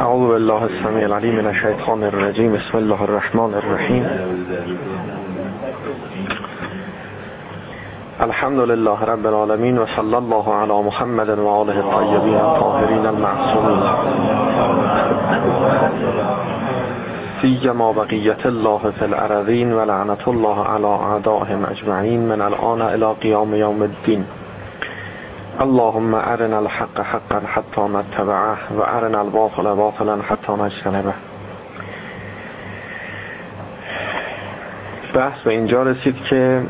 أعوذ بالله السميع العليم من الشيطان الرجيم. بسم الله الرحمن الرحيم. الحمد لله رب العالمين وصلى الله على محمد وآله الطيبين الطاهرين المعصومين. في سيما بقية الله في الأرضين ولعنة الله على أعدائهم أجمعين. من الآن إلى قيام يوم الدين. اللهم ارنا الحق حقا حتى نتبعه و ارنا الباطل باطلا حتى نجتنبه بحث به اینجا رسید که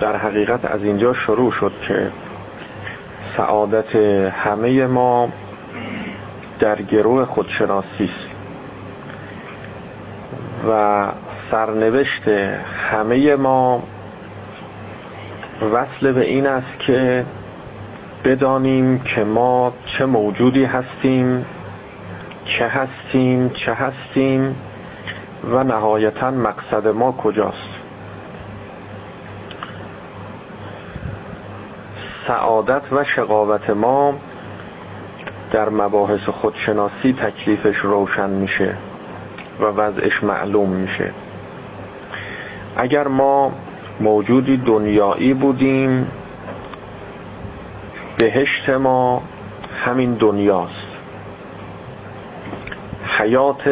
در حقیقت از اینجا شروع شد که سعادت همه ما در گروه خودشناسی است و سرنوشت همه ما وصل به این است که بدانیم که ما چه موجودی هستیم چه هستیم چه هستیم و نهایتا مقصد ما کجاست. سعادت و شقاوت ما در مباحث خودشناسی تکلیفش روشن میشه و وضعش معلوم میشه. اگر ما موجودی دنیایی بودیم. بهشت ما همین دنیاست. حیات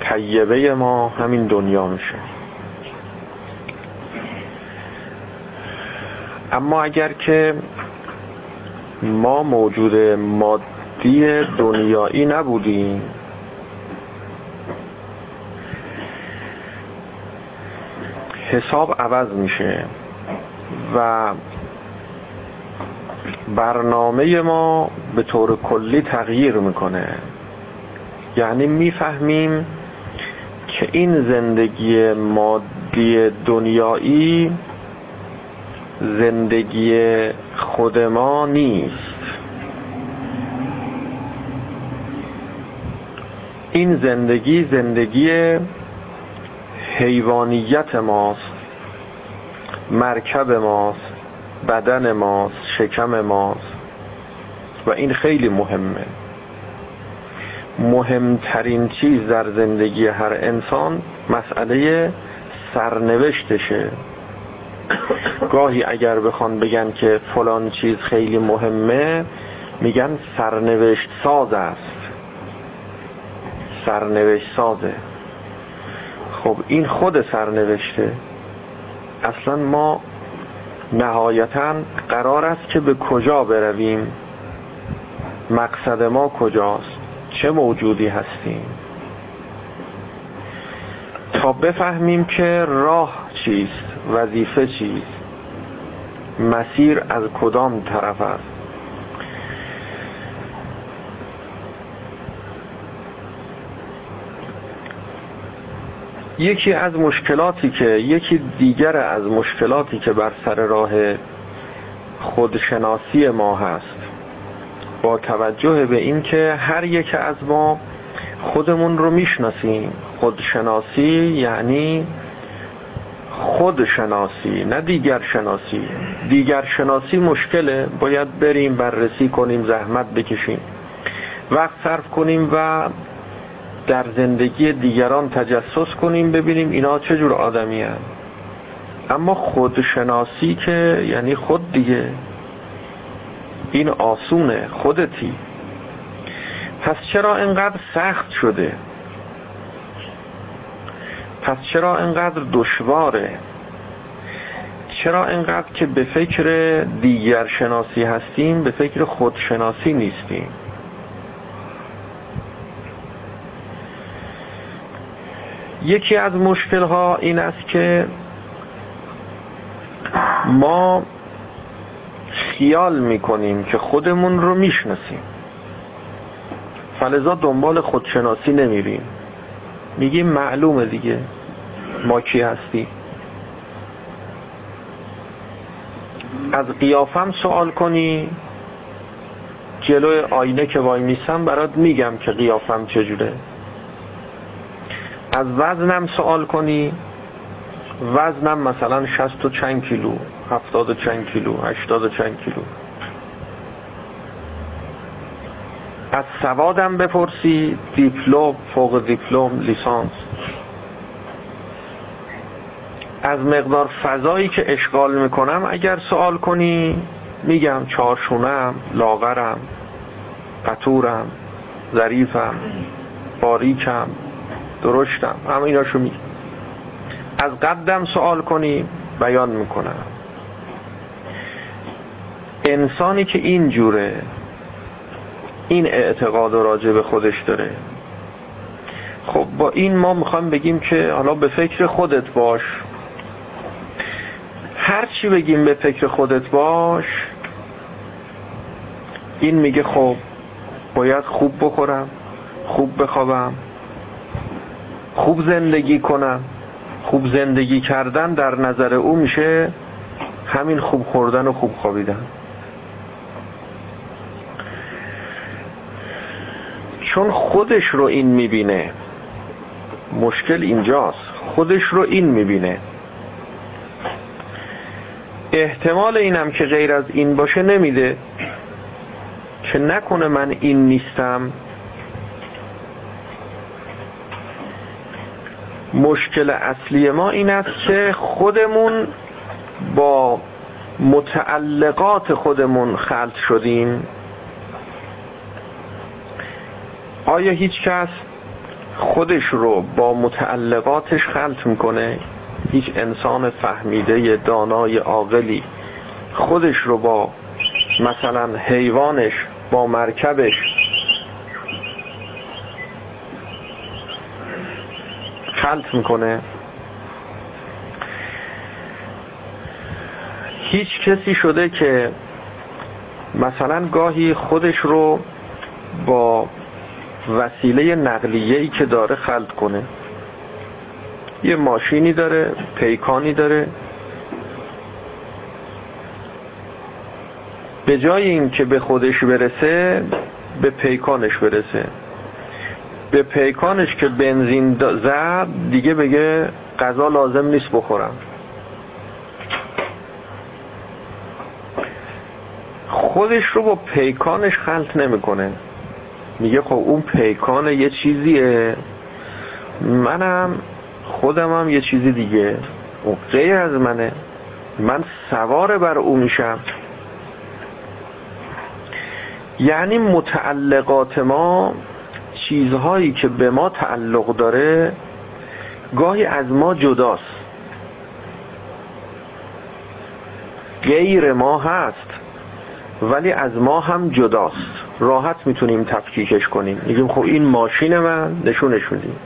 طیبه ما همین دنیا میشه. اما اگر که ما موجود مادی دنیایی نبودیم حساب عوض میشه و برنامه ما به طور کلی تغییر می‌کنه. یعنی می‌فهمیم که این زندگی مادی دنیایی زندگی خود ما نیست. این زندگی زندگی حیوانیت ماست مرکب ماست بدن ماست شکم ماست. و این خیلی مهمه. مهمترین چیز در زندگی هر انسان مسئله سرنوشتشه. گاهی اگر بخوان بگن که فلان چیز خیلی مهمه میگن سرنوشت ساز است. سرنوشت سازه. خب این خود سرنوشته. اصلا ما نهایتا قرار است که به کجا برویم. مقصد ما کجاست؟ چه موجودی هستیم؟ تا بفهمیم که راه چیست وظیفه چیست. مسیر از کدام طرف است؟ یکی از مشکلاتی که یکی دیگر از مشکلاتی که بر سر راه خودشناسی ما هست با توجه به این که هر یک از ما خودمون رو می‌شناسیم. خودشناسی یعنی خودشناسی نه دیگر شناسی دیگر شناسی مشکله. باید بریم بررسی کنیم زحمت بکشیم. وقت صرف کنیم و در زندگی دیگران تجسس کنیم ببینیم اینا چجور آدمی هن. اما خودشناسی که یعنی خود دیگه این آسونه خودتی. پس چرا اینقدر سخت شده؟ پس چرا اینقدر دشواره؟ چرا اینقدر که به فکر دیگر شناسی هستیم به فکر خودشناسی نیستیم؟ یکی از مشکل ها این است که ما خیال می‌کنیم که خودمون رو می‌شناسیم. فلذا دنبال خودشناسی نمیریم. میگیم معلومه دیگه ما کی هستی از قیافم سوال کنی جلوی آینه که وای میسم برات میگم که قیافم چجوره. از وزنم سوال کنی؟ وزنم مثلا شست و چند کیلو هفتاد و چند کیلو هشتاد و چند کیلو. از سوادم بپرسی دیپلم فوق دیپلم لیسانس. از مقدار فضایی که اشغال می‌کنم اگر سوال کنی میگم چارشونم لاغرم قطورم ظریفم باریکم. درشتم. همه ایناشو میگم از قدم سوال کنی بیان می‌کنم. انسانی که این جوره این اعتقاد و راجع به خودش داره. خب با این ما می‌خوام بگیم که حالا به فکر خودت باش. هر چی بگیم به فکر خودت باش این میگه خب باید خوب بخورم خوب بخوابم. خوب زندگی کنم خوب زندگی کردن در نظر او میشه همین خوب خوردن و خوب خوابیدن. چون خودش رو این می‌بینه مشکل اینجاست. خودش رو این می‌بینه. احتمال اینم که غیر از این باشه نمیده. که نکنه من این نیستم مشکل اصلی ما این است که خودمون با متعلقات خودمون خلط شدیم. آیا هیچ کس خودش رو با متعلقاتش خلط می‌کنه؟ هیچ انسان فهمیده دانای عاقلی خودش رو با مثلا حیوانش با مرکبش خلط می‌کنه. هیچ کسی شده که مثلا گاهی خودش رو با وسیله نقلیه‌ای که داره خلط کنه. یه ماشینی داره پیکانی داره. به جای این که به خودش برسه به پیکانش برسه. به پیکانش که بنزین زد دیگه بگه غذا لازم نیست بخورم. خودش رو با پیکانش خلط نمی‌کنه. میگه خب اون پیکان یه چیزیه. منم خودم هم یه چیزی دیگه. اون غیر از منه. من سوار بر او میشم. یعنی متعلقات ما چیزهایی که به ما تعلق داره گاهی از ما جداست. غیر ما هست ولی از ما هم جداست. راحت می‌تونیم تفکیکش کنیم. میگیم خب این ماشین من نشونش میدیم.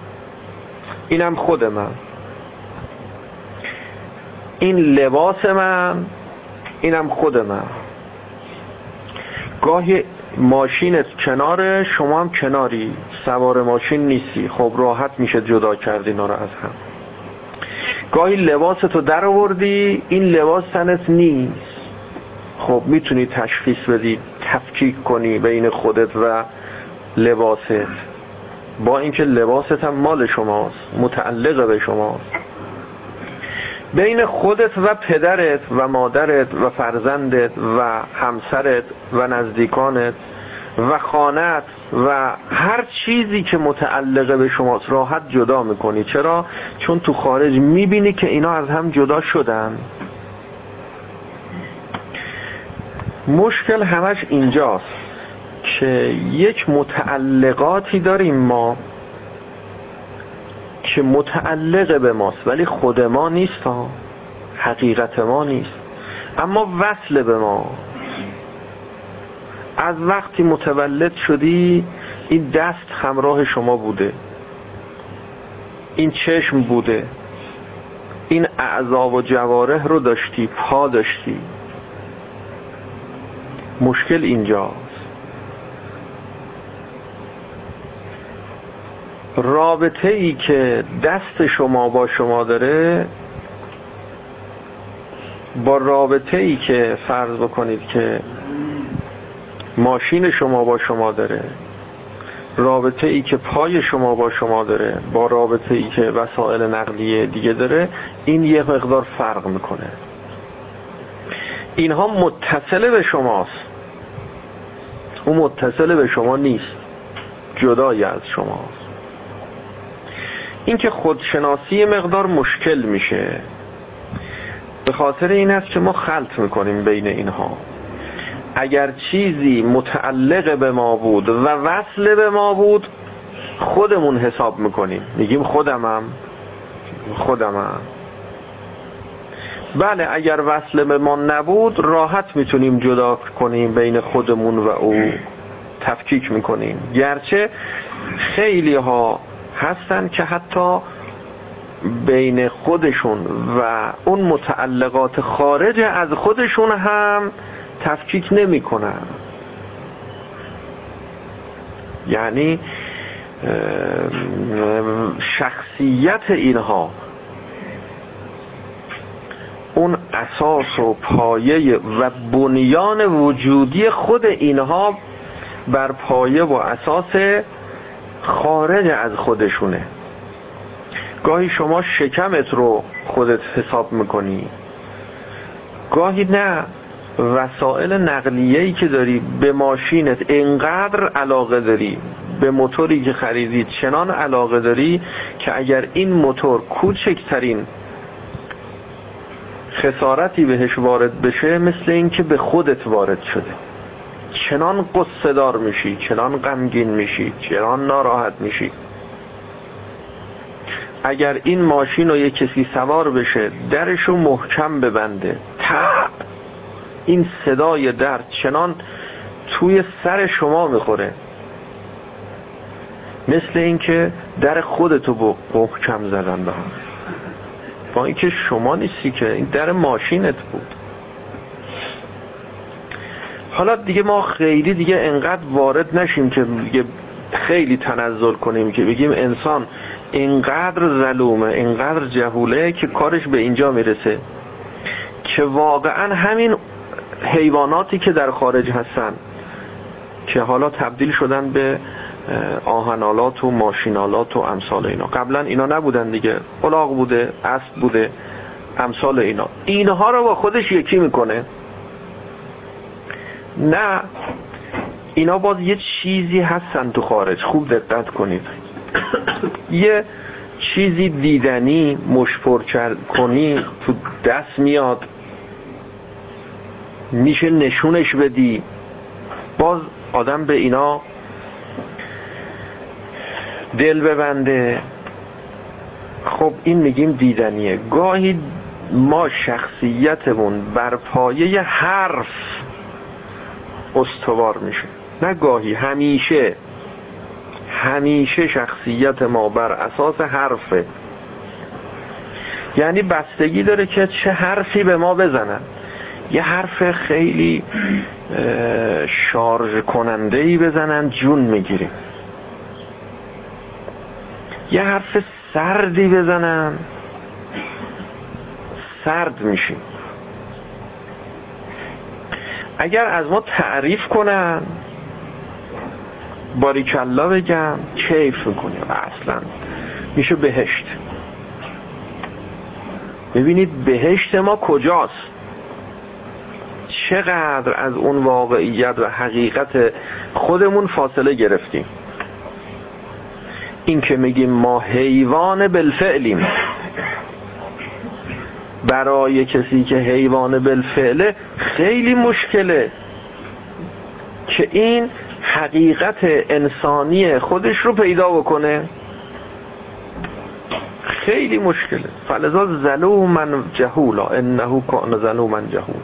اینم خود من. این لباس من اینم خود من. گاهی ماشینت کناره شما هم کناری. سوار ماشین نیستی. خب راحت میشه جدا کرد اینا رو از هم. گاهی لباستو در آوردی این لباس تنت نیست. خب می‌تونی تشخیص بدی تفکیک کنی بین خودت و لباست. با اینکه لباست هم مال شماست متعلق به شماست. بین خودت و پدرت و مادرت و فرزندت و همسرت و نزدیکانت و خانت و هر چیزی که متعلق به شماست راحت جدا می‌کنی چرا؟ چون تو خارج می‌بینی که اینا از هم جدا شدن مشکل همش اینجاست که یک متعلقاتی داریم ما که متعلق به ماست ولی خود ما نیست. ها حقیقت ما نیست. اما وصل به ما. از وقتی متولد شدی این دست همراه شما بوده. این چشم بوده. این اعضا و جواره رو داشتی پا داشتی. مشکل اینجاست رابطه ای که دست شما با شما داره با رابطه ای که فرض بکنید که ماشین شما با شما داره رابطه ای که پای شما با شما داره با رابطه ای که وسایل نقلیه دیگه داره این یه مقدار فرق می‌کنه. اینها متصله به شماست. او متصل به شما نیست. جدای از شماست. اینکه خودشناسی مقدار مشکل میشه. به خاطر این است که ما خلط می‌کنیم بین اینها. اگر چیزی متعلق به ما بود و وصل به ما بود خودمون حساب می‌کنیم. میگیم خودمم خودمم. بله اگر وصل به ما نبود راحت می‌تونیم جدا کنیم بین خودمون و او. تفکیک می‌کنیم. گرچه خیلی ها هستن که حتی بین خودشون و اون متعلقات خارج از خودشون هم تفکیک نمی‌کنن. یعنی شخصیت اینها اون اساس و پایه و بنیان وجودی خود اینها بر پایه و اساس خارج از خودشونه. گاهی شما شکمت رو خودت حساب می‌کنی. گاهی نه وسایل نقلیه‌ای که داری به ماشینت انقدر علاقه داری به موتوری که خریدید چنان علاقه داری که اگر این موتور کوچکترین خسارتی بهش وارد بشه مثل اینکه به خودت وارد شده. چنان قصه دار میشی چنان غمگین میشی چنان ناراحت میشی. اگر این ماشین رو یه کسی سوار بشه درشو محکم ببنده. تق این صدای در چنان توی سر شما می‌خوره. مثل اینکه در خودتو با محکم زدن به هم. با اینکه شما نیستی که این در ماشینت بود. حالا دیگه ما خیلی دیگه انقدر وارد نشیم که دیگه خیلی تنزل کنیم که بگیم انسان اینقدر ظلومه اینقدر جهوله که کارش به اینجا می‌رسه. که واقعا همین حیواناتی که در خارج هستن که حالا تبدیل شدن به آهنالات و ماشینالات و امثال اینا. قبلا اینا نبودن دیگه. الاغ بوده اسب بوده امثال اینا. اینها رو با خودش یکی می‌کنه. نه. اینا باز یه چیزی هستن تو خارج. خوب دقت کنید. یه چیزی دیدنی مشپر کنی تو دست میاد. میشه نشونش بدی. باز آدم به اینا دل ببنده. خب این میگیم دیدنیه. گاهی ما شخصیتمون بر پایه حرف استوار میشه. نه گاهی همیشه. همیشه شخصیت ما بر اساس حرفه. یعنی بستگی داره که چه حرفی به ما بزنن. یه حرف خیلی شارژ کننده ای بزنن جون می‌گیریم. یه حرف سردی بزنن. سرد میشیم. اگر از ما تعریف کنن باریکلا بگم کیف می‌کنیم اصلا. میشه بهشت. ببینید بهشت ما کجاست؟ چقدر از اون واقعیت و حقیقت خودمون فاصله گرفتیم. این که میگیم ما حیوان بالفعلیم. برای کسی که حیوان بالفعله خیلی مشکله که این حقیقت انسانی خودش رو پیدا بکنه. خیلی مشکله. فلذا من جهولا انه کان من جهول.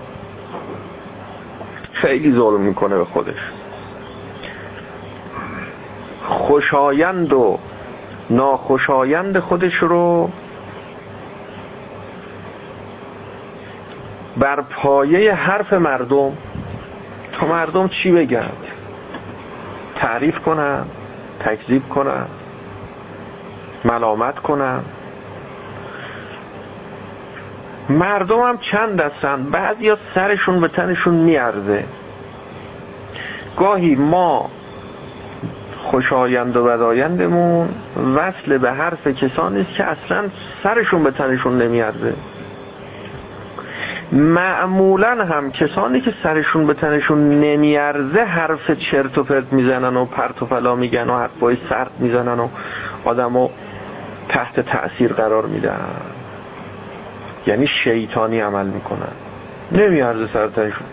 خیلی ظلم می‌کنه به خودش. خوشایند و ناخوشایند خودش رو بر پایه حرف مردم تا مردم چی بگن؟ تعریف کنن تکذیب کنن ملامت کنن. مردم هم چند دستن بعضی یا سرشون به تنشون میارزه. گاهی ما خوشایند و بدایندمون وصل به حرف کسانی است که اصلا سرشون به تنشون نمیارزه. معمولا هم کسانی که سرشون به تنشون نمیارزه حرف چرت و پرت می‌زنن و پرت و پلا میگن و حرفای سرد می‌زنن و آدمو تحت تأثیر قرار میدن. یعنی شیطانی عمل می‌کنن. نمیارزه سر تنشون.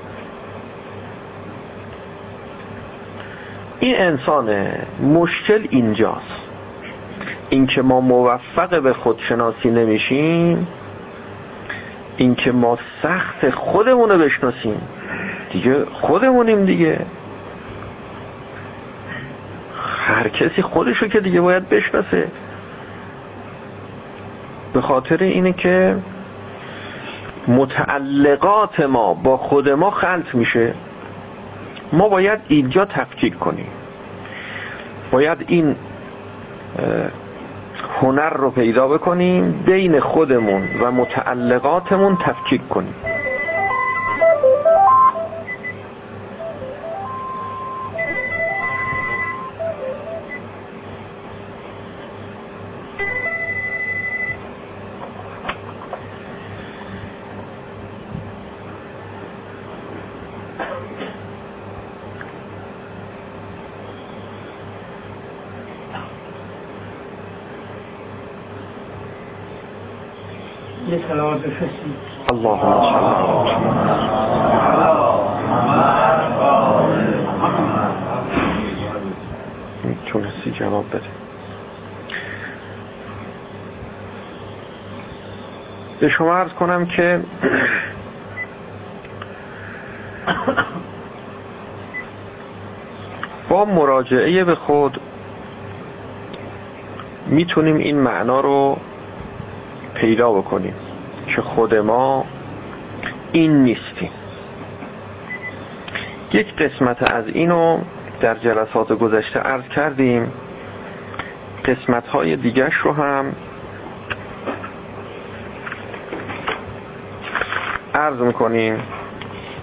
این انسانه. مشکل اینجاست. اینکه ما موفق به خودشناسی نمیشیم اینکه ما سخت خودمون رو بشناسیم. دیگه خودمونیم دیگه. هر کسی خودشو که دیگه باید بشناسه. به خاطر اینه که متعلقات ما با خود ما خلط میشه. ما باید اینجا تفکیک کنیم. باید این هنر رو پیدا بکنیم بین خودمون و متعلقاتمون تفکیک کنیم. اللهم می‌تونستی جواب بده. به شما عرض کنم که با مراجعه به خود می‌تونیم این معنا رو پیدا بکنیم. که خود ما این نیستیم. یک قسمت از اینو در جلسات گذشته عرض کردیم. قسمت های دیگرش رو هم عرض می‌کنیم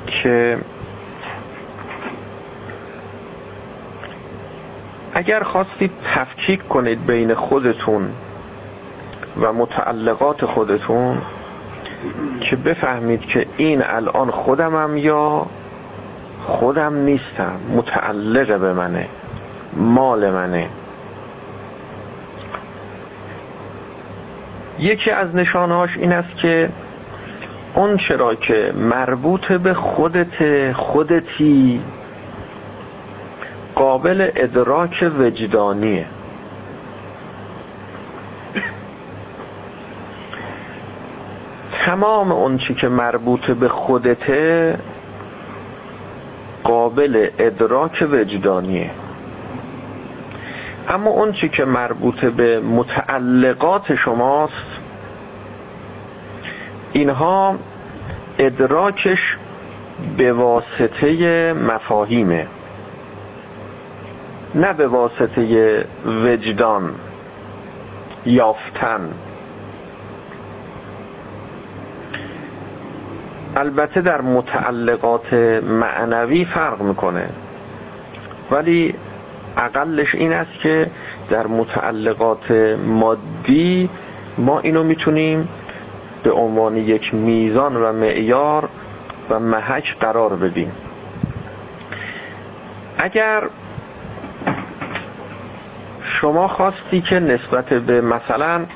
که اگر خواستید تفکیک کنید بین خودتون و متعلقات خودتون که بفهمید که این الان خودمم یا خودم نیستم. متعلق به منه. مال منه. یکی از نشانهاش این است که اون چرا که مربوط به خودت خودتی قابل ادراک وجدانیه. تمام اون چی که مربوط به خودته قابل ادراک وجدانیه. اما اون چی که مربوط به متعلقات شماست اینها ادراکش به واسطه مفاهیمه نه به واسطه وجدان یافتن. البته در متعلقات معنوی فرق می‌کنه. ولی اقلش این است که در متعلقات مادی ما اینو می‌تونیم به عنوان یک میزان و معیار و محک قرار بدیم. اگر شما خواستی که نسبت به مثلا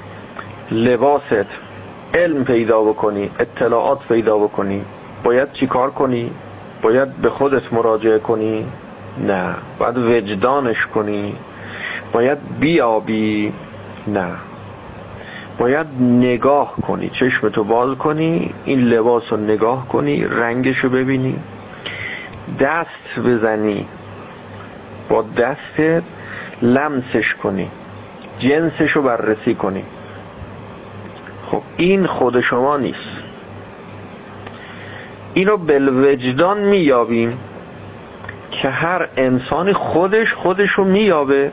لباست علم پیدا بکنی اطلاعات پیدا بکنی. باید چیکار کنی؟ باید به خودت مراجعه کنی؟ نه. باید وجدانش کنی. باید بیابی؟ نه. باید نگاه کنی. چشمتو باز کنی این لباس رو نگاه کنی رنگش رو ببینی. دست بزنی. با دستت لمسش کنی. جنسش رو بررسی کنی. خب این خود شما نیست. اینو بالوجدان میابیم که هر انسانی خودش خودشو میابه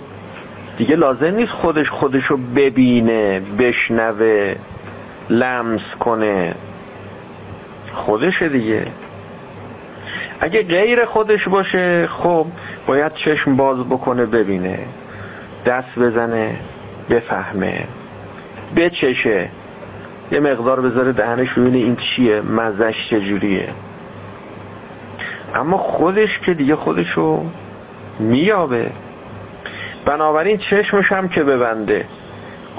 دیگه لازم نیست خودش خودشو ببینه بشنوه لمس کنه. خودشه دیگه. اگه غیر خودش باشه خب باید چشم باز بکنه ببینه دست بزنه بفهمه بچشه. یه مقدار بذاره دهنش ببینه این چیه مزش چجوریه. اما خودش که دیگه خودشو میابه بنابراین چشمش هم که ببنده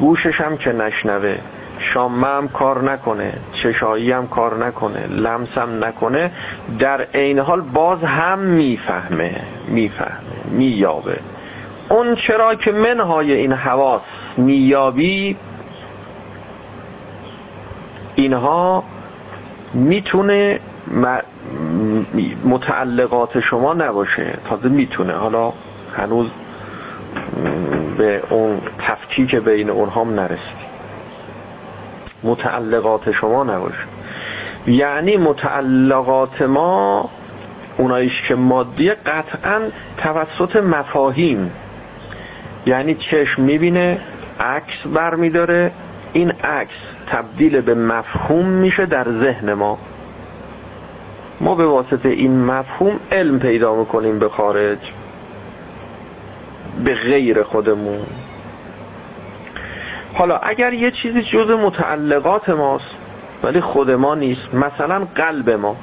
گوشش هم که نشنوه. شامه هم کار نکنه چشایی هم کار نکنه لمس هم نکنه در عین حال باز هم می‌فهمه می‌فهمه مییابه. اون چرا که منهای این حواس میابی اینها می‌تونه متعلقات شما نباشه. تازه می‌تونه. حالا هنوز به اون تفکیک بین اونها نرسید. متعلقات شما نباشه. یعنی متعلقات ما اونایش که مادیه قطعا توسط مفاهیم. یعنی چشم می‌بینه عکس برمیداره این عکس تبدیل به مفهوم میشه در ذهن ما. ما به واسطه این مفهوم علم پیدا می‌کنیم به خارج به غیر خودمون. حالا اگر یه چیزی جز متعلقات ماست ولی خود ما نیست مثلا قلب ما.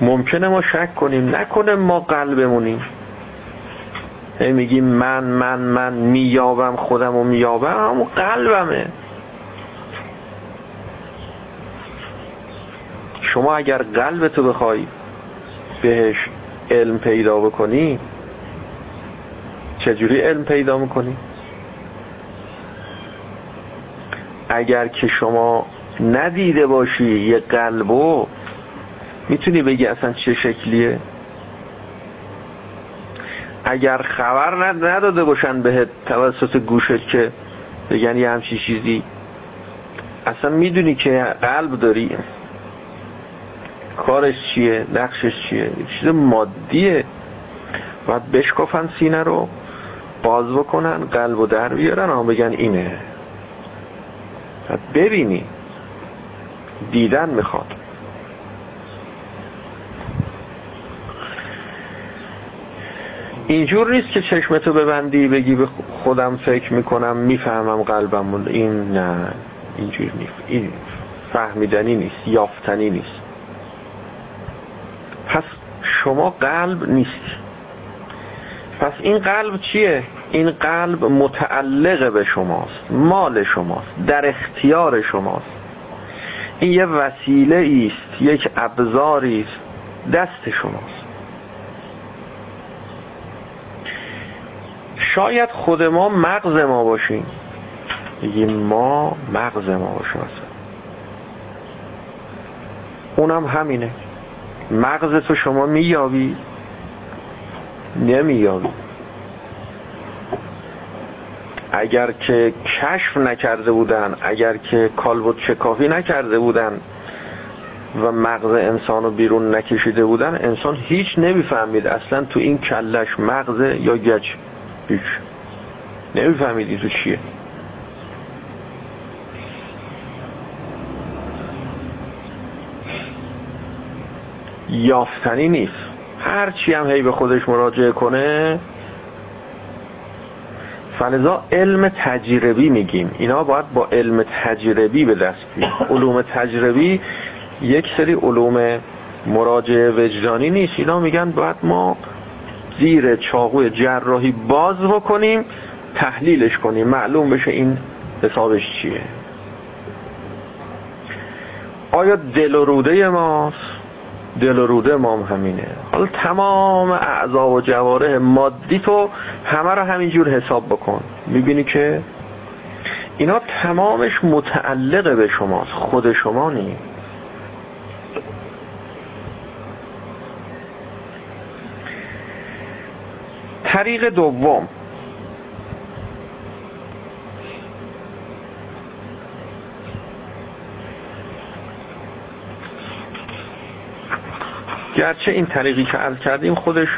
ممکنه ما شک کنیم نکنه ما قلبمونیم. هی میگیم من من من میابم خودم و میابم همون قلبمه. شما اگر قلبتو بخوای بهش علم پیدا بکنی چجوری علم پیدا می‌کنی؟ اگر که شما ندیده باشی یه قلبو می‌تونی بگی اصلا چه شکلیه؟ اگر خبر نداده باشن به توسط گوشت که بگن یه همچی چیزی. اصلا می‌دونی که قلب داری. کارش چیه؟ نقشش چیه؟ چیز مادیه. باید بشکافن سینه رو باز بکنن قلب و در بیارن هم بگن اینه. باید ببینی. دیدن می‌خواد. اینجور نیست که چشمتو ببندی بگی به خودم فکر می‌کنم می‌فهمم قلبم این نه اینجور نیست. این فهمیدنی نیست یافتنی نیست. پس شما قلب نیست. پس این قلب چیه؟ این قلب متعلق به شماست مال شماست در اختیار شماست. این یه وسیله است یک ابزاری است دست شماست. شاید خود ما مغز ما باشیم. بگیم ما مغز ما باشیم اونم همینه. مغز تو شما مییابی؟ نمییابی. اگر که کشف نکرده بودن اگر که کالبوت چکافی نکرده بودن و مغز انسان رو بیرون نکشیده بودن انسان هیچ نمی‌فهمید اصلا تو این کلش مغز یا گچ. هیچ نمیفهمیدی تو چیه. یافتنی نیست. هر چی هم هی به خودش مراجعه کنه فلذا علم تجربی میگیم. اینا باید با علم تجربی به دست بیاریم علوم تجربی یک سری علوم مراجعه وجدانی نیست. اینا میگن باید ما زیر چاقوی جراحی باز بکنیم تحلیلش کنیم. معلوم بشه این حسابش چیه. آیا دل و روده ماست؟ دل و روده ما همینه. حالا تمام اعضا و جواره مادی تو همه رو همینجور حساب بکن. می‌بینی که اینا تمامش متعلق به شماست. خود شما نی طریق دوم. گرچه این طریقی که عرض کردیم خودش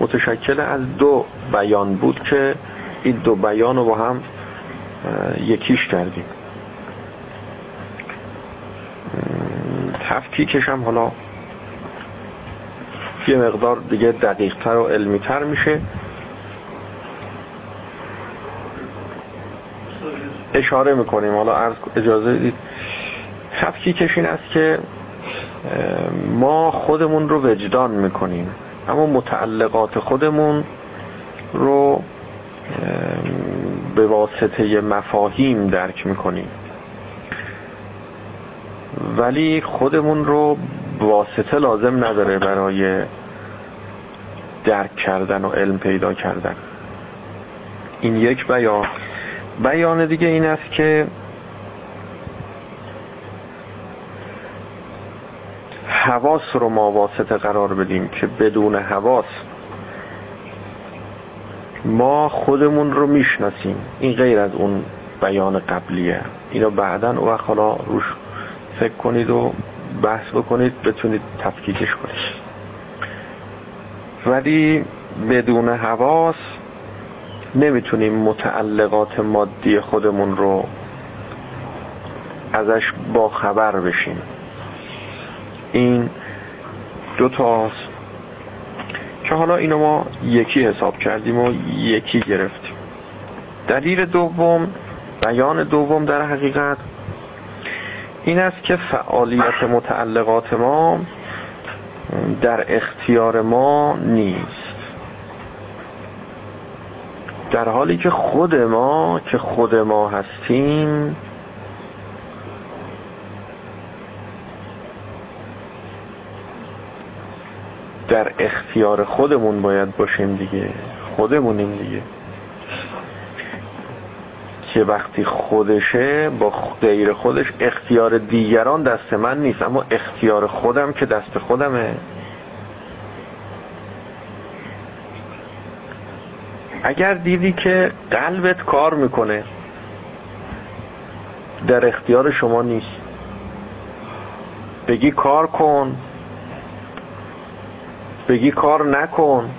متشکل از دو بیان بود که این دو بیان رو با هم یکیش کردیم. تفکیکش هم حالا یه مقدار دیگه دقیقتر و علمیتر میشه. اشاره می‌کنیم. حالا اجازه دید خفکی کشین است که ما خودمون رو وجدان می‌کنیم. اما متعلقات خودمون رو به واسطه مفاهیم درک می‌کنیم. ولی خودمون رو واسطه لازم نداره برای درک کردن و علم پیدا کردن. این یک بیان. بیان دیگه این است که حواس رو ما واسطه قرار بدیم که بدون حواس ما خودمون رو می‌شناسیم. این غیر از اون بیان قبلیه. اینو بعدا وقت حالا روش فکر کنید و بحث بکنید بتونید تفکیکش کنید. ولی بدون حواس نمی‌تونیم متعلقات مادی خودمون رو ازش با خبر بشیم. این دو تاست که حالا اینو ما یکی حساب کردیم و یکی گرفتیم. دلیل دوم بیان دوم در حقیقت این است که فعالیت متعلقات ما در اختیار ما نیست. در حالی که خود ما که خود ما هستیم در اختیار خودمون باید باشیم دیگه. خودمونیم دیگه. که وقتی خودشه با غیر خودش اختیار دیگران دست من نیست. اما اختیار خودم که دست خودمه. اگر دیدی که قلبت کار می‌کنه در اختیار شما نیست. بگی کار کن. بگی کار نکن.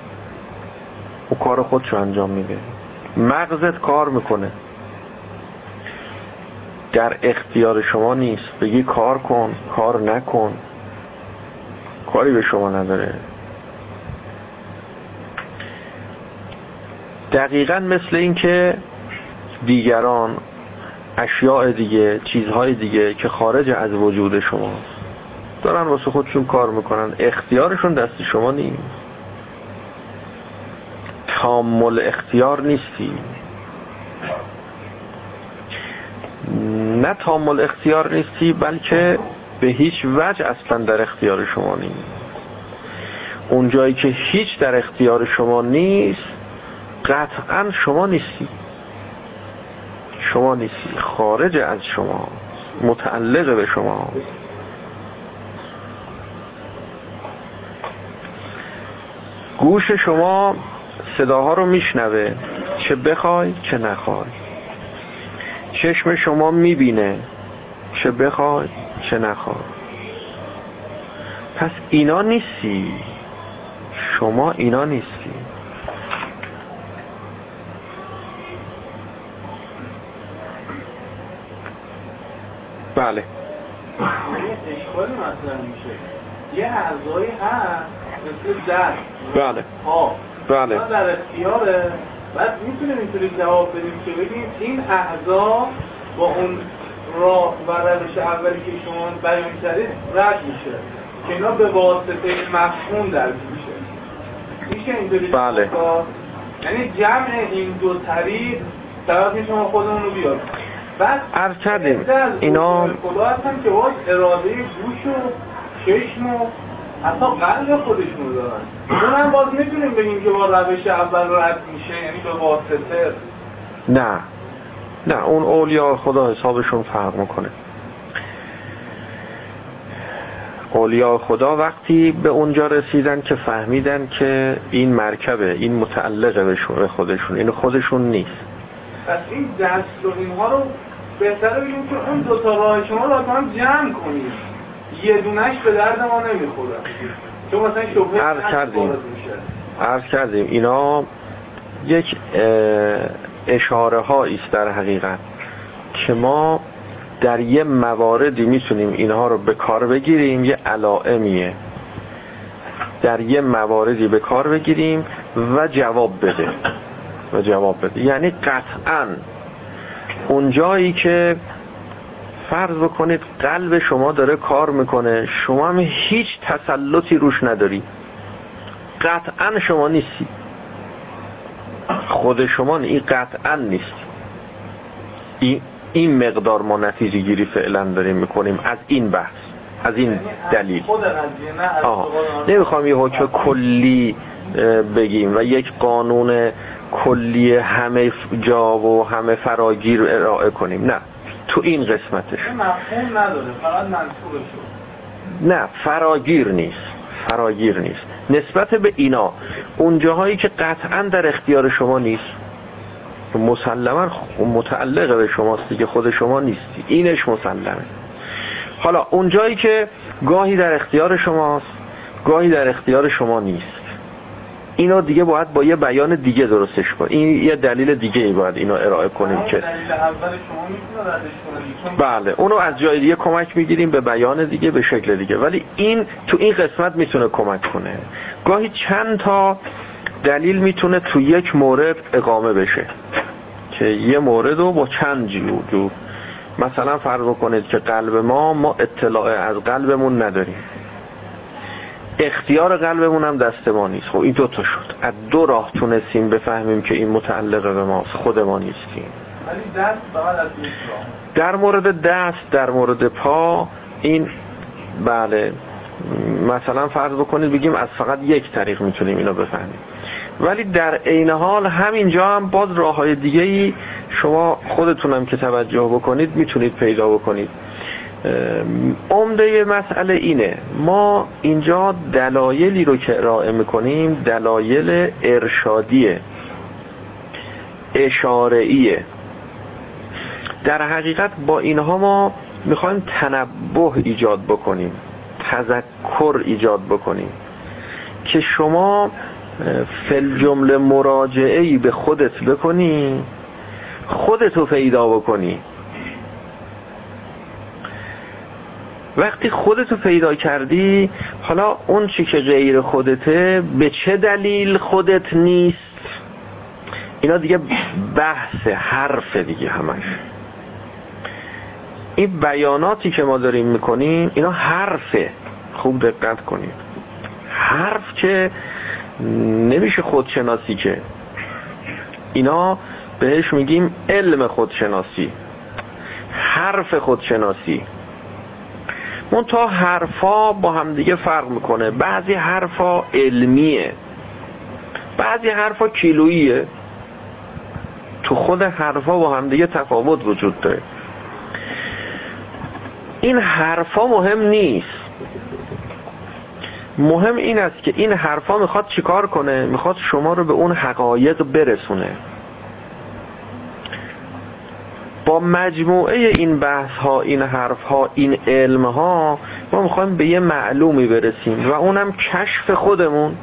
او کار خودشو انجام میده. مغزت کار می‌کنه. در اختیار شما نیست. بگی کار کن کار نکن. کاری به شما نداره. دقیقا مثل اینکه دیگران اشیاء دیگه چیزهای دیگه که خارج از وجود شما دارن واسه خودشون کار می‌کنن. اختیارشون دست شما نیست. تامل اختیار نیستی. نه تامل اختیار نیستی بلکه به هیچ وجه اصلا در اختیار شما نیست. اون جایی که هیچ در اختیار شما نیست قطعا شما نیستی. شما نیستی. خارج از شما. متعلق به شما. گوش شما صداها رو میشنوه. چه بخوای چه نخوای. چشم شما می‌بینه. چه بخوای چه نخوای. پس اینا نیستی. شما اینا نیستی. بله. اشکال مثلا میشه یه اعضایی هست مثل دست بله. ها بله. در اختیاره. بعد می‌تونیم اینطوری جواب بدیم که بگیم این اعضا با اون راه و روش اولی که شما بیان کردید رد میشه که اینا به واسطه مفهوم در میشه. میشه اینطوری بله. یعنی جمع این دو طریق طرف شما خودمون رو بیاد عرض کردیم. اینا خدا هستن که باز اراده گوش و چشم و حتی قلب خودشون دارن. اون هم باز می‌تونیم بگیم که با روش اول رد میشه یعنی به واسطه. نه. نه اون اولیاء خدا حسابشون فرق می‌کنه. اولیاء خدا وقتی به اونجا رسیدن که فهمیدن که این مرکبه این متعلقه به خودشون این خودشون نیست. پس این دست و اینها رو بهتره بگیم که اون دوتا راه شما رو هم جمع کنید. یه دونش به درد ما نمی‌خوره. چون مثلا شبهه عرض کردیم. عرض کردیم. اینا یک اشاره ها است در حقیقت که ما در یه مواردی می‌تونیم اینها رو به کار بگیریم. یه علائمیه. در یه مواردی به کار بگیریم و جواب بده. و جواب بده. یعنی قطعا اون جایی که فرض بکنید قلب شما داره کار می‌کنه شما هم هیچ تسلطی روش نداری. قطعا شما نیستی. خود شما این قطعا نیست این این مقدار ما نتیجه گیری فعلا داریم می‌کنیم از این بحث از این دلیل. آه. نمی‌خوام یه حکم کلی بگیم و یک قانون کلی همه جا و همه فراگیر ارائه کنیم. نه تو این قسمتش. مفهوم نداره فقط نه فراگیر نیست. فراگیر نیست. نسبت به اینا اون جاهایی که قطعا در اختیار شما نیست. مسلما متعلق به شماست دیگه خود شما نیستی. اینش مسلمه. حالا اون جایی که گاهی در اختیار شماست گاهی در اختیار شما نیست. اینا دیگه باید با یه بیان دیگه درستش کن این یه دلیل دیگه ای باید اینو ارائه کنیم که بله اونو از جای دیگه کمک می‌گیریم به بیان دیگه به شکل دیگه. ولی این تو این قسمت می‌تونه کمک کنه. گاهی چند تا دلیل می‌تونه تو یک مورد اقامه بشه. که یه مورد رو با چند جور مثلا فرض کنید که قلب ما ما اطلاع از قلبمون نداریم. اختیار قلبمون هم دست ما نیست. خب این دو تا شد. از دو راه تونستیم بفهمیم که این متعلق به ماست. خود ما نیستیم. در مورد دست در مورد پا این بله. مثلا فرض بکنید بگیم از فقط یک طریق می‌تونیم اینو بفهمیم. ولی در عین حال همینجا هم باز راه های دیگه ای شما خودتونم که توجه بکنید می‌تونید پیدا بکنید. عمده مسئله اینه. ما اینجا دلایلی رو که ارائه می‌کنیم دلایل ارشادیه اشارهیه در حقیقت با اینها ما می‌خوایم تنبه ایجاد بکنیم تذکر ایجاد بکنیم که شما فل جمله مراجعه ای به خودت بکنی خودتو پیدا بکنی. وقتی خودتو پیدا کردی حالا اون چی که غیر خودته به چه دلیل خودت نیست؟ اینا دیگه بحث حرف دیگه همش. این بیاناتی که ما داریم می‌کنیم اینا حرفه. خوب دقت کنید. حرف که نمیشه خودشناسی که. اینا بهش میگیم علم خودشناسی. حرف خودشناسی. تا حرفا با همدیگه فرق می‌کنه. بعضی حرفا علمیه. بعضی حرفا کیلوییه. تو خود حرفا با همدیگه تفاوت وجود داره. این حرفا مهم نیست. مهم این است که این حرفا می‌خواد چیکار کنه؟ می‌خواد شما رو به اون حقایق برسونه. با مجموعه این بحث ها این حرف ها این علم ها ما می‌خوایم به یه معلومی برسیم و اونم کشف خودمون.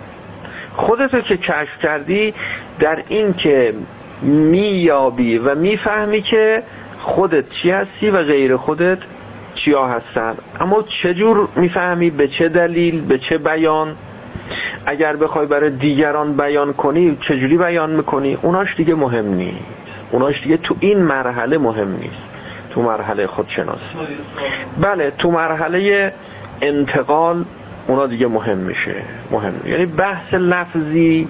خودتو که کشف کردی در این که میابی و می‌فهمی که خودت چی هستی و غیر خودت چیا هستن. اما چجور می‌فهمی؟ به چه دلیل؟ به چه بیان؟ اگر بخوای برای دیگران بیان کنی چجوری بیان می‌کنی؟ اوناش دیگه مهم نیست. اوناش دیگه تو این مرحله مهم نیست. تو مرحله خودشناسی بله تو مرحله انتقال اونا دیگه مهم میشه. مهم. یعنی بحث لفظی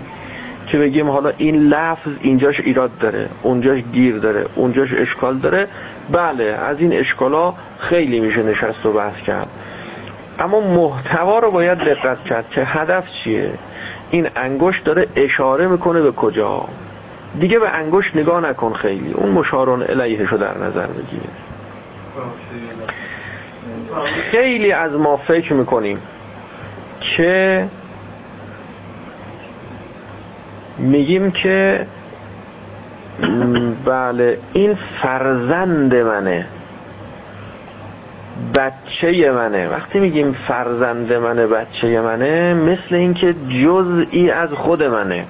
که بگیم حالا این لفظ اینجاش ایراد داره اونجاش گیر داره اونجاش اشکال داره. بله از این اشکالا خیلی میشه نشست و بحث کرد. اما محتوا رو باید دقت کرد که هدف چیه؟ این انگشت داره اشاره می‌کنه به کجا؟ دیگه به انگشت نگاه نکن خیلی. اون مشارون الیهشو در نظر بگیر خیلی از ما فکر می‌کنیم که میگیم که بله این فرزند منه. بچه منه. وقتی میگیم فرزند منه بچه منه مثل اینکه جزئی از خود منه.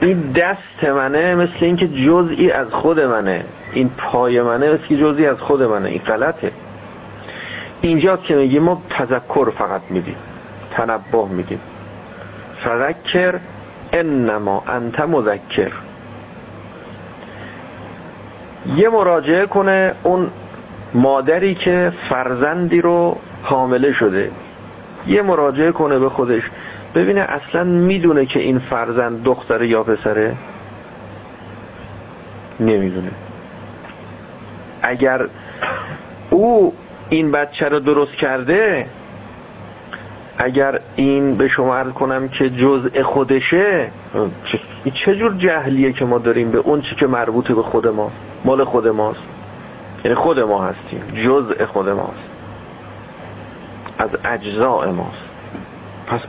این دست منه مثل اینکه جزئی از خود منه. این پای منه مثل که جزئی از خود منه. این غلطه. اینجا که میگیم ما تذکر فقط میدیم. تنبه میدیم. فذکر انما انت مذکر. یه مراجعه کنه اون مادری که فرزندی رو حامله شده. یه مراجعه کنه به خودش. ببینه اصلا می‌دونه که این فرزند دختره یا پسره؟ نمی‌دونه. اگر او این بچه رو درست کرده اگر این به شما عرض کنم که جزء خودشه چه جور جهلیه که ما داریم به اون چی که مربوط به خود ما؟ مال خود ماست. یعنی خود ما هستیم. جزء خود ماست. از اجزاء ماست. پس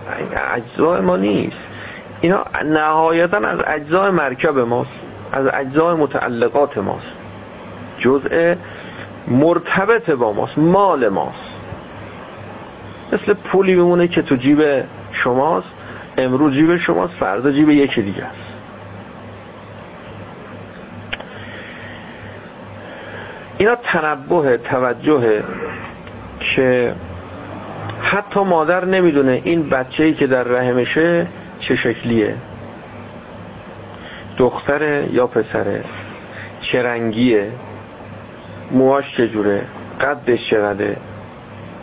اجزاء ما نیست. اینا نهایتا از اجزاء مرکب ماست. از اجزاء متعلقات ماست. جزء مرتبط با ماست. مال ماست. مثل پولی بمونه که تو جیب شماست. امروز جیب شماست. فردا جیب یکی دیگه است. اینا تنبه توجه که حتی مادر نمی‌دونه این بچه‌ای که در رحمشه چه شکلیه. دختره یا پسره؟ چه رنگیه؟ موهاش چجوره قدش چقدره؟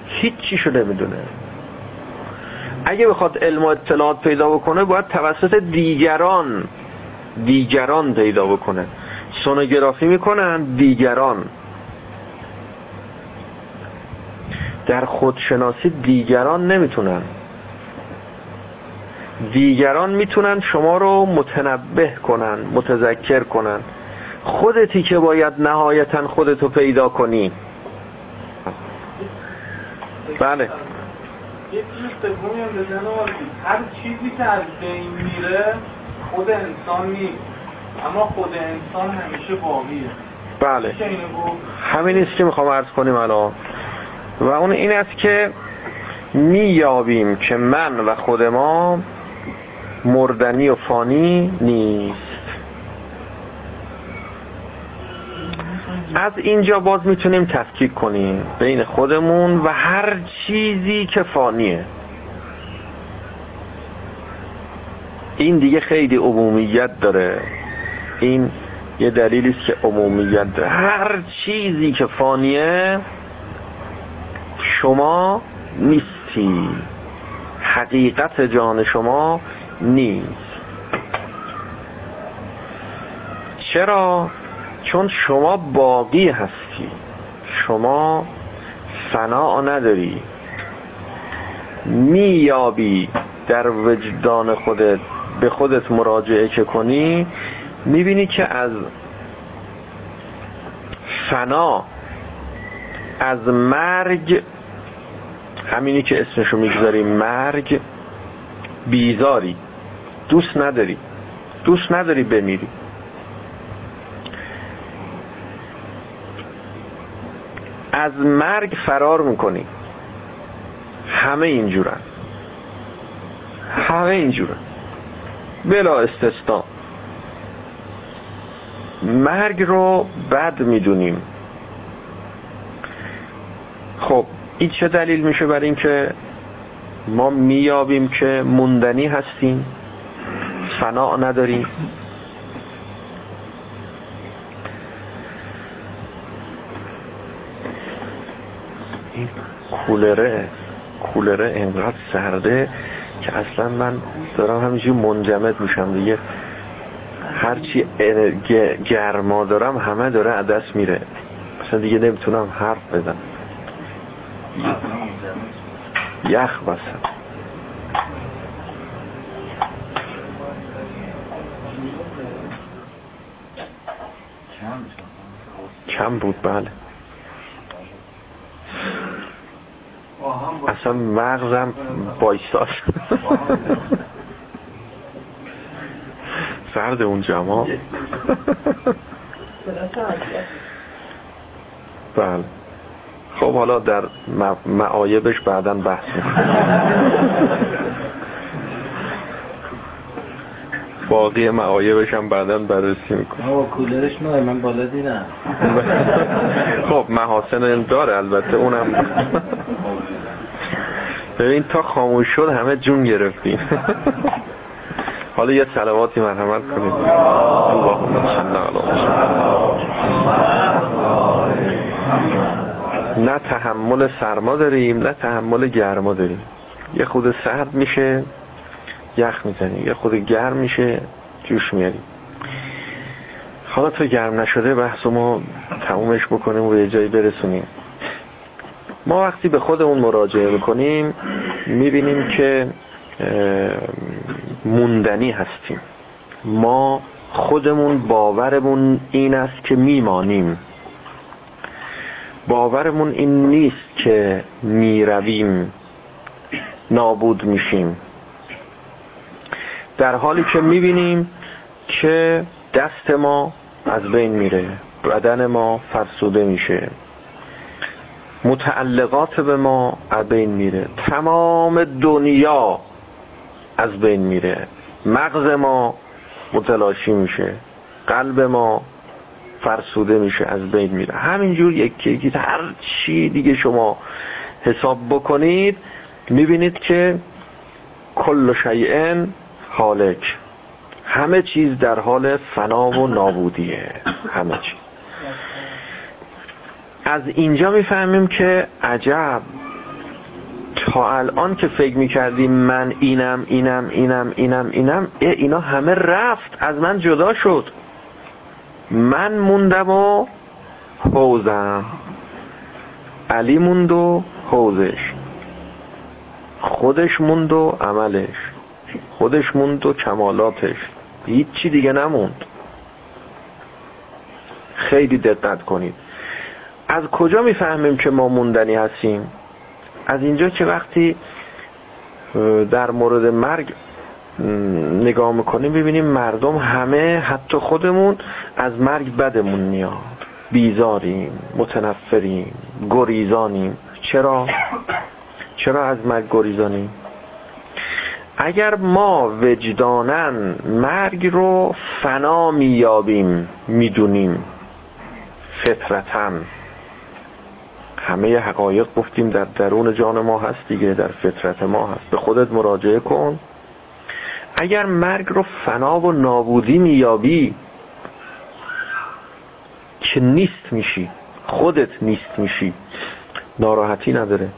هیچ چیشو نمی‌دونه. اگه بخواد علم و اطلاعات پیدا بکنه باید توسط دیگران دیگران پیدا بکنه. سونوگرافی می‌کنن دیگران. در خودشناسی دیگران نمی‌تونن. دیگران می‌تونن شما رو متنبه کنن متذکر کنن. خودتی که باید نهایتا خودتو پیدا کنی. بله. هر چیزی که از بین میره خود انسان نیست. اما خود انسان همیشه باقیه. بله. همین نیست که می‌خوام عرض کنیم الان. و اون این است که میابیم که من و خود ما مردنی و فانی نیست. از اینجا باز می‌تونیم تفکیک کنیم بین خودمون و هر چیزی که فانیه. این دیگه خیلی عمومیت داره. این یه دلیلی است که عمومیت داره. هر چیزی که فانیه شما نیستی. حقیقت جان شما نیست. چرا؟ چون شما باقی هستی. شما فنا نداری. میابی در وجدان خودت به خودت مراجعه که کنی می‌بینی که از فنا از مرگ همینی که اسمشو می‌گذاریم مرگ بیزاری. دوست نداری. دوست نداری بمیری. از مرگ فرار می‌کنی. همه اینجورن. همه اینجورن. بلا استثناء. مرگ رو بد می‌دونیم. خب این چه دلیل میشه بر این که ما میابیم که موندنی هستیم فنا نداریم؟ این کولره کولره اینقدر سرده که اصلا من دارم همینجوری منجمد میشم دیگه. هرچی گرما دارم همه داره دست میره. اصلا دیگه نمی‌تونم حرف بزنم. یخ بسن کم بود بله. اصلا مغزم بایستاد سرد اون جمع. بله. خب حالا در معایبش بعدا بحث باقی معایبش هم بعدا بررسی می‌کنم آقا کولرش نه من بالا دیدم. خب محاسن داره البته اونم. ببین تا خاموش شد همه جون گرفتیم. حالا یه سلواتی مرحمت کنید اللهم صل نه تحمل سرما داریم نه تحمل گرما داریم. یه خود سرد میشه یخ می‌زنیم یه خود گرم میشه جوش میاریم حالا تا گرم نشده بحث ما تمومش بکنیم و به جایی برسونیم. ما وقتی به خودمون مراجعه می‌کنیم می‌بینیم که موندنی هستیم. ما خودمون باورمون این است که میمانیم. باورمون این نیست که می‌رویم نابود میشیم. در حالی که می‌بینیم که دست ما از بین میره بدن ما فرسوده میشه. متعلقات به ما از بین میره. تمام دنیا از بین میره. مغز ما متلاشی میشه. قلب ما فرسوده میشه از بین میره. همینجور یکی یکی هر چی دیگه شما حساب بکنید می‌بینید که کل شیئن حالک همه چیز در حال فنا و نابودیه. همه چیز از اینجا می‌فهمیم که عجب. تا الان که فکر می‌کردیم من اینم اینم اینم اینم اینم اینا همه رفت از من جدا شد. من موندم و حوزم. علی موند و حوزش. خودش موند و عملش. خودش موند و کمالاتش. هیچی دیگه نموند. خیلی دقت کنید. از کجا می‌فهمیم که ما موندنی هستیم؟ از اینجا که وقتی در مورد مرگ نگاه می‌کنیم ببینیم مردم همه حتی خودمون از مرگ بدمون میاد. بیزاریم متنفریم گریزانیم. چرا؟ چرا از مرگ گریزانیم؟ اگر ما وجدانن مرگ رو فنا میابیم می‌دونیم. فطرتا. همه حقایق گفتیم در درون جان ما هست دیگه در فطرت ما هست. به خودت مراجعه کن. اگر مرگ رو فنا و نابودی میابی که نیست میشی خودت نیست میشی ناراحتی نداره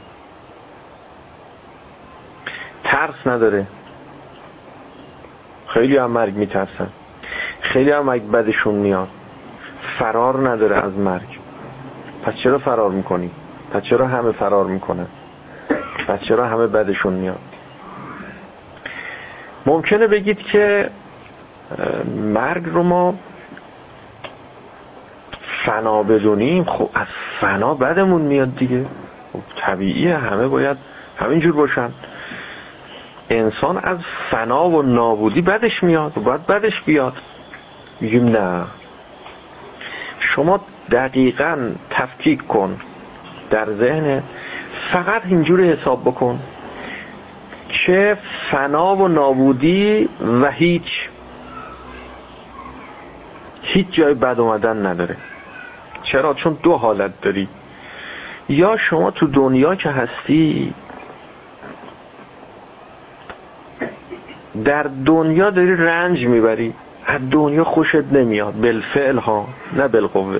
ترس نداره خیلی هم مرگ میترسن خیلی هم مرگ بدشون میاد فرار نداره از مرگ پس چرا فرار می‌کنی؟ پس چرا همه فرار می‌کنن؟ پس چرا همه بدشون میاد؟ ممکنه بگید که مرگ رو ما فنا بدونیم. خب از فنا بدمون میاد دیگه. خب طبیعیه همه باید همینجور باشن. انسان از فنا و نابودی بدش میاد و باید بدش بیاد. میگیم نه. شما دقیقا تفکیک کن. در ذهن فقط اینجوری حساب بکن. که فنا و نابودی و هیچ. هیچ جای بد اومدن نداره. چرا؟ چون دو حالت داری. یا شما تو دنیا که هستی در دنیا داری رنج می‌بری. از دنیا خوشت نمیاد. بالفعل ها. نه بالقوه.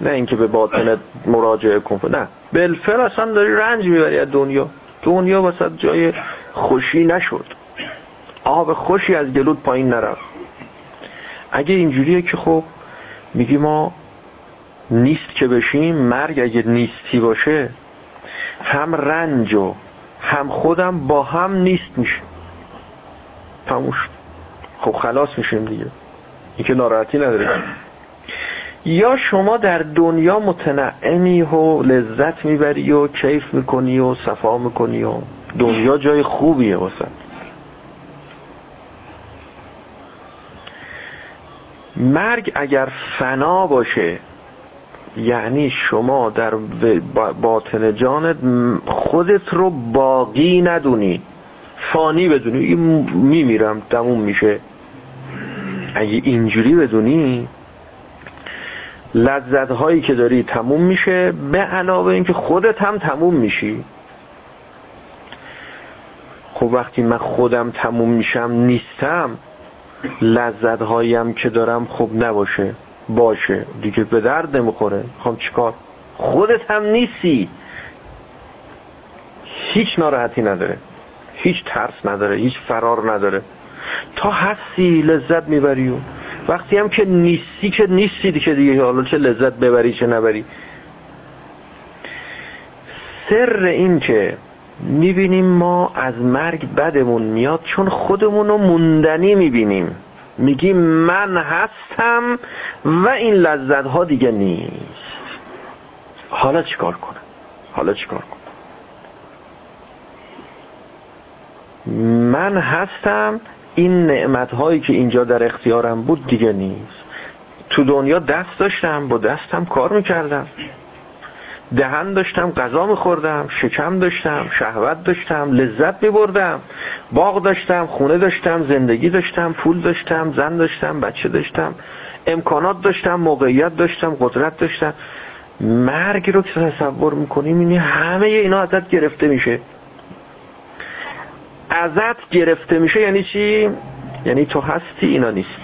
نه اینکه به باطنت مراجعه کن. نه. بالفعل اصلا داری رنج می‌بری از دنیا. دنیا وسط جای خوشی نشد. آب خوشی از گلود پایین نرفت. اگه اینجوریه که خب میگی ما نیست که بشیم مرگ اگه نیستی باشه هم رنج و هم خودم با هم نیست میشه تموش خب خلاص میشیم دیگه. این که ناراحتی نداره یا شما در دنیا متنعمی و لذت می‌بری و کیف می‌کنی و صفا می‌کنی و دنیا جای خوبیه واسه. مرگ اگر فنا باشه یعنی شما در باطن جانت خودت رو باقی ندونی فانی بدونی میمیرم تموم میشه. اگه اینجوری بدونی لذت هایی که داری تموم میشه به علاوه اینکه خودت هم تموم میشی. خب وقتی من خودم تموم میشم نیستم. لذت هایم که دارم خب نباشه باشه. دیگه به درد نمی‌خوره. خب چیکار؟ خودت هم نیستی. هیچ ناراحتی نداره. هیچ ترس نداره. هیچ فرار نداره. تا هستی لذت می‌بری و وقتی هم که نیستی که نیستی دیگه دیگه حالا چه لذت ببری چه نبری. سر این که می‌بینیم ما از مرگ بدمون میاد چون خودمون رو موندنی می‌بینیم. میگیم من هستم و این لذت ها دیگه نیست. حالا چیکار کنم؟ حالا چیکار کنم؟ من هستم این نعمت هایی که اینجا در اختیارم بود دیگه نیست. تو دنیا دست داشتم با دستم کار می‌کردم. دهن داشتم غذا میخوردم شکم داشتم شهوت داشتم لذت میبردم. باغ داشتم خونه داشتم زندگی داشتم پول داشتم زن داشتم بچه داشتم امکانات داشتم موقعیت داشتم قدرت داشتم. مرگ رو که تصور می‌کنیم اینی همه اینا ازت گرفته میشه. ازت گرفته میشه یعنی چی؟ یعنی تو هستی اینا نیست.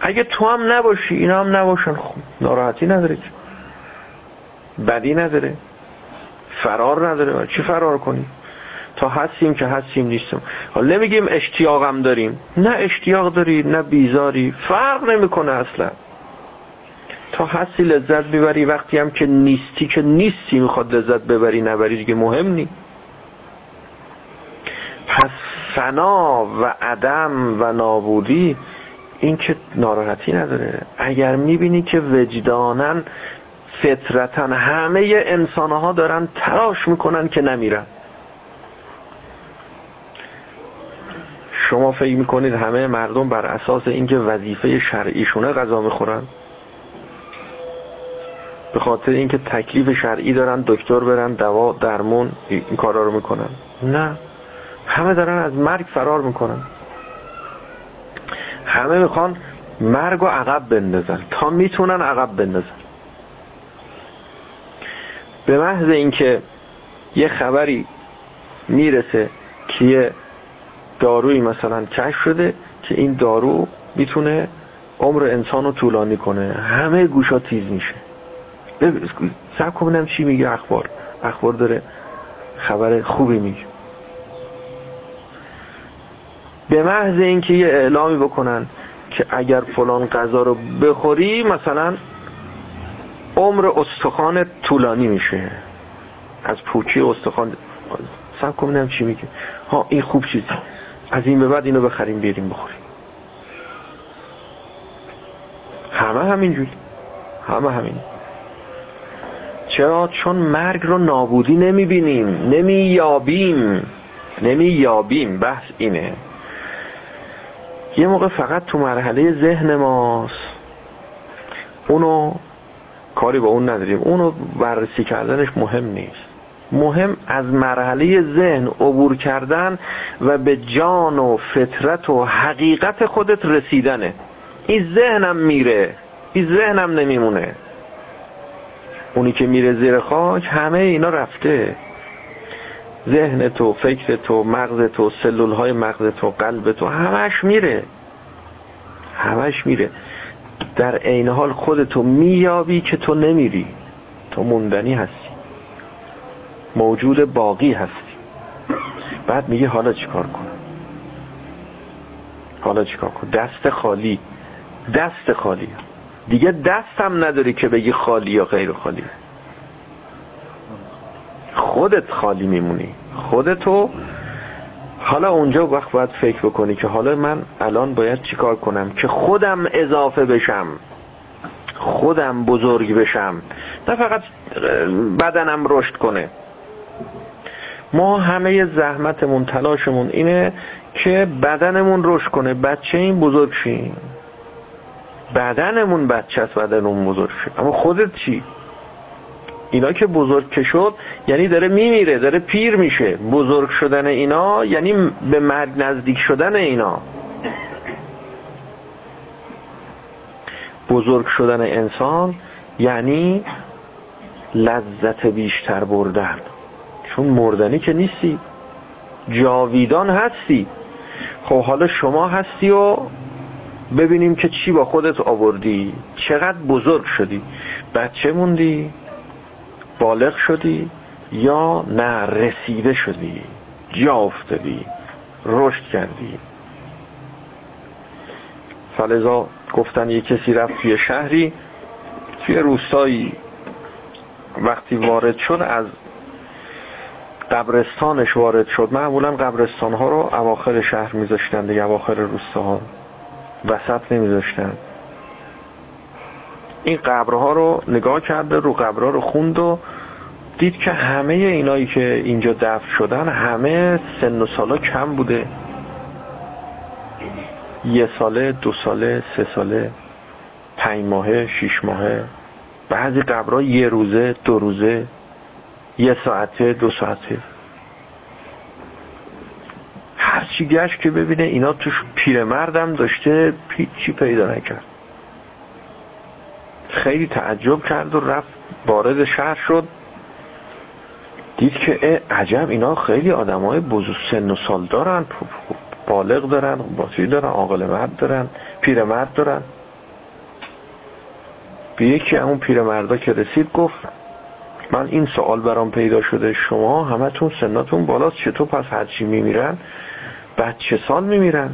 اگه تو هم نباشی اینا هم نباشن. خب ناراحتی نداره. بدی نداره. فرار نداره. چی فرار کنی؟ تا هستیم که هستیم نیستم حالا نمیگیم اشتیاقم داریم. نه اشتیاق داری نه بیزاری. فرق نمی‌کنه اصلا. تا هستی لذت ببری وقتی هم که نیستی که نیستی می‌خواد لذت ببری نبری دیگه مهم نی. پس فنا و عدم و نابودی این که ناراحتی نداره. اگر می‌بینی که وجدانن فطرتا همه انسان ها دارن تلاش می‌کنن که نمیرن. شما فکر می‌کنید همه مردم بر اساس اینکه وظیفه شرعیشونه غذا می‌خورن؟ به خاطر اینکه تکلیف شرعی دارن دکتر برن دوا درمون این کارا رو می‌کنن. نه. همه دارن از مرگ فرار می‌کنن. همه می‌خوان مرگ و عقب بندازن تا می‌تونن عقب بندازن. به محض اینکه یه خبری می‌رسه که یه داروی مثلا کشف شده که این دارو می‌تونه عمر انسان رو طولانی کنه. همه گوشا تیز میشه. سب کنم چی میگه اخبار. اخبار داره خبر خوبی میگه. به محض اینکه یه اعلامی بکنن که اگر فلان غذا رو بخوری مثلا عمر استخوان طولانی میشه. از پوچی استخوان سب کنم چی میگه. ها این خوب چیزی از این به بعد اینو بخریم بیاریم بخوریم. همه همینجوری. همه همین. چرا؟ چون مرگ رو نابودی نمی‌بینیم. نمییابیم. نمییابیم. بحث اینه. یه موقع فقط تو مرحله ذهن ماست. اونو کاری با اون نداریم. اونو بررسی کردنش مهم نیست. مهم از مرحله ذهن عبور کردن و به جان و فطرت و حقیقت خودت رسیدنه. این ذهنم میره. این ذهنم نمیمونه. اونی که میره زیر خاک همه اینا رفته. ذهن تو فکر تو مغز تو سلول های مغز تو قلب تو همش میره. همش میره. در عین حال خودتو میابی که تو نمیری. تو موندنی هستی. موجود باقی هستی. بعد میگه حالا چیکار کنم؟ حالا چیکار کنم؟ دست خالی. دست خالی. دیگه دستم نداری که بگی خالی یا غیر خالی. خودت خالی میمونی. خودتو حالا اونجا وقت باید فکر بکنی که حالا من الان باید چیکار کنم که خودم اضافه بشم. خودم بزرگ بشم. نه فقط بدنم رشد کنه. ما همه زحمتمون تلاشمون اینه که بدنمون رشد کنه. بچه این بزرگ شیم. بدنمون بچه است بدنمون بزرگ شیم. اما خودت چی؟ اینا که بزرگ که شد یعنی داره میمیره داره پیر میشه. بزرگ شدن اینا یعنی به مرگ نزدیک شدن اینا. بزرگ شدن انسان یعنی لذت بیشتر بردن. چون مردنی که نیستی. جاویدان هستی. خب حالا شما هستی و ببینیم که چی با خودت آوردی. چقدر بزرگ شدی. بچه موندی. بالغ شدی یا نه رسیده شدی جا افتادی رشد کردی؟ فلزا گفتن یه کسی رفت توی شهری توی روستایی. وقتی وارد شد از قبرستانش وارد شد. معمولا قبرستان ها رو اواخر شهر میذاشتن دیگه اواخر روستاها وسط نمیذاشتن. این قبرها رو نگاه کرده رو قبرها رو خوند و دید که همه اینایی که اینجا دفن شدن همه سن و سالا کم بوده. یه ساله دو ساله سه ساله پنج ماهه شیش ماهه. بعضی قبرها یه روزه دو روزه یه ساعته دو ساعته. هرچی گشت که ببینه اینا توش پیرمردم داشته پیچی پیدا نکرد. خیلی تعجب کرد و رفت وارد شهر شد. دید که عجب اینا خیلی آدم های بزرگ سن و سال دارن بالغ دارن باسی دارن عاقل مرد دارن پیرمرد دارن. به یکی همون پیرمردا که رسید گفت من این سوال برام پیدا شده شما همتون سناتون بالاست چطور پس هرچی میمیرن؟ بعد چه سال میمیرن؟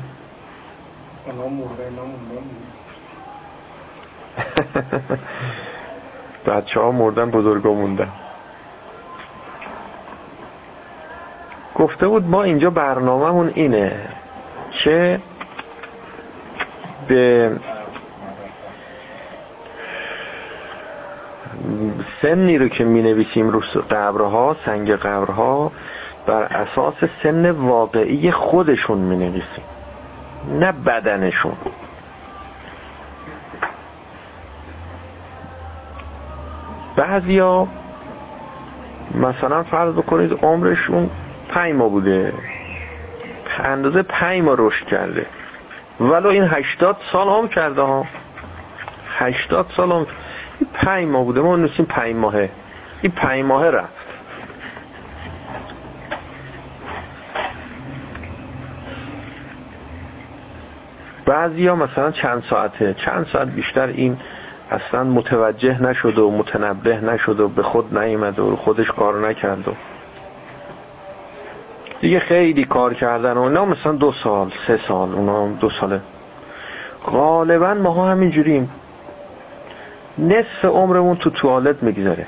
بچه ها مردن بزرگا موندن. گفته بود ما اینجا برنامهمون اینه که به سنی رو که می نویسیم رو قبرها سنگ قبرها بر اساس سن واقعی خودشون می نویسیم نه بدنشون. بعضیا مثلا فرض بکنید عمرشون پنج ماه بوده. اندازه پنج ماه رشد کرده. ولو این هشتاد سال هم کرده ها. هشتاد سال هم این پنج ماه بوده. ما نوشیم پنج ماهه. این پنج ماهه رفت. بعضی ها مثلا چند ساعته. چند ساعت بیشتر این اصلا متوجه نشد و متنبه نشد و به خود نیامد و خودش کار نکرد و دیگه خیلی کار کردن و اونا مثلا دو سال سه سال اونا دو ساله. غالبا ما ها همینجوریم. نصف عمرمون تو توالت می‌گذاره.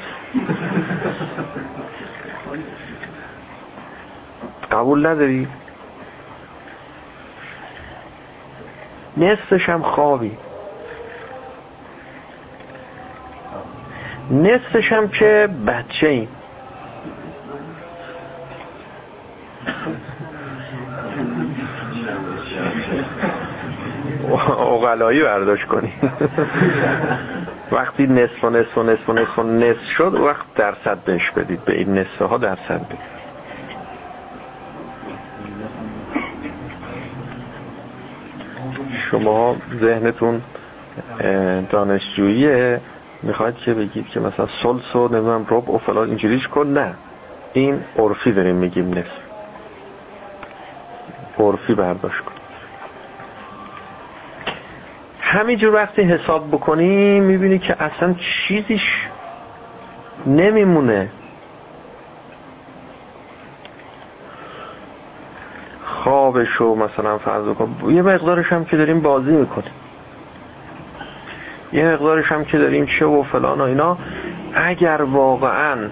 قبول نداری؟ نصفش هم خوابی. نصفش هم که بچه ایم اقلایی برداشت کنی. وقتی نصف و نصف و نصف و نصف و نصف شد وقت درصد بهش بدید. به این نصف ها درصد بدید. شما ذهنتون دانشجوییه. می‌خواید که بگید که مثلا سلس و نمی‌دونم رب و فلان اینجوریش کن نه. این عرفی داریم میگیم نصف عرفی برداشت کن. همینجور وقتی حساب بکنی می‌بینی که اصلا چیزیش نمیمونه. خوابشو مثلا فرض کن یه مقدارش هم که داریم بازی می‌کنیم. یه مقدارش هم که داریم چه و فلان و اینا اگر واقعا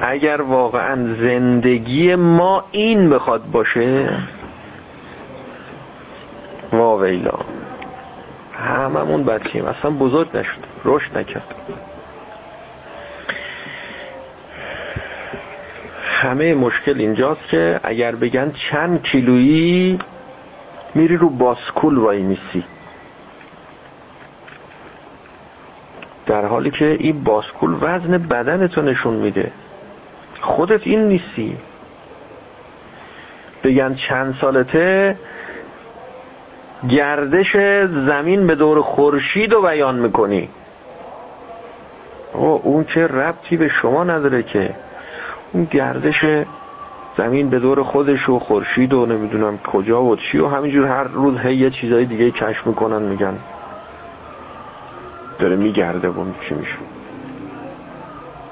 اگر واقعا زندگی ما این بخواد باشه واویلا هممون بچیم اصلا بزرگ نشد. رشد نکرد. همه مشکل اینجاست که اگر بگن چند کیلویی میری رو باسکول وای میسی در حالی که این باسکول وزن بدنتو نشون میده. خودت این نیستی. بگن چند سالته گردش زمین به دور خورشید رو بیان می‌کنی. او اون چه ربطی به شما نداره که اون گردش زمین به دور خودش و خورشید و نمی‌دونم کجا و چی و همینجور هر روز هی یه چیزای دیگه کشف می‌کنن میگن. داره میگرده و چی میشه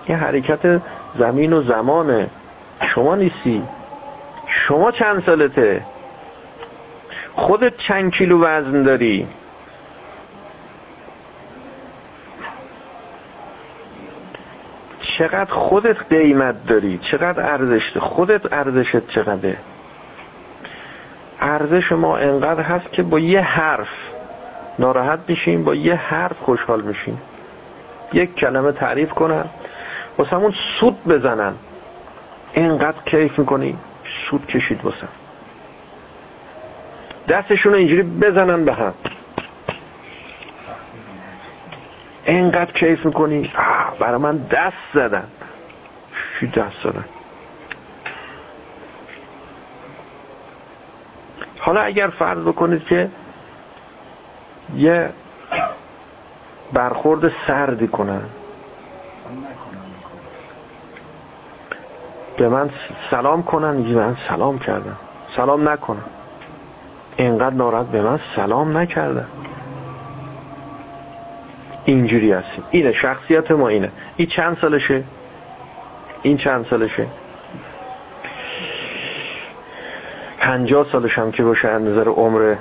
یه حرکت زمین و زمانه. شما نیستی. شما چند سالته؟ خودت چند کیلو وزن داری؟ چقدر خودت قیمت داری؟ چقدر ارزش خودت ارزشت چقدره؟ ارزش ما انقدر هست که با یه حرف ناراحت میشیم با یه حرف خوشحال میشیم. یک کلمه تعریف کنن واسه همون سود بزنن. اینقدر کیف می‌کنی سود کشید واسه. دستشون اینجوری بزنن به هم. اینقدر کیف می‌کنی برای من دست زدن. چی دست زدن؟ حالا اگر فرض بکنید که یه برخورد سردی کنن. به من سلام کنن من سلام کردم سلام نکنن. اینقدر ناراحت به من سلام نکردن. اینجوری هستیم. اینه شخصیت ما اینه. این چند سالشه؟ این چند سالشه؟ پنجاه سالش هم که باشه از نظر عمر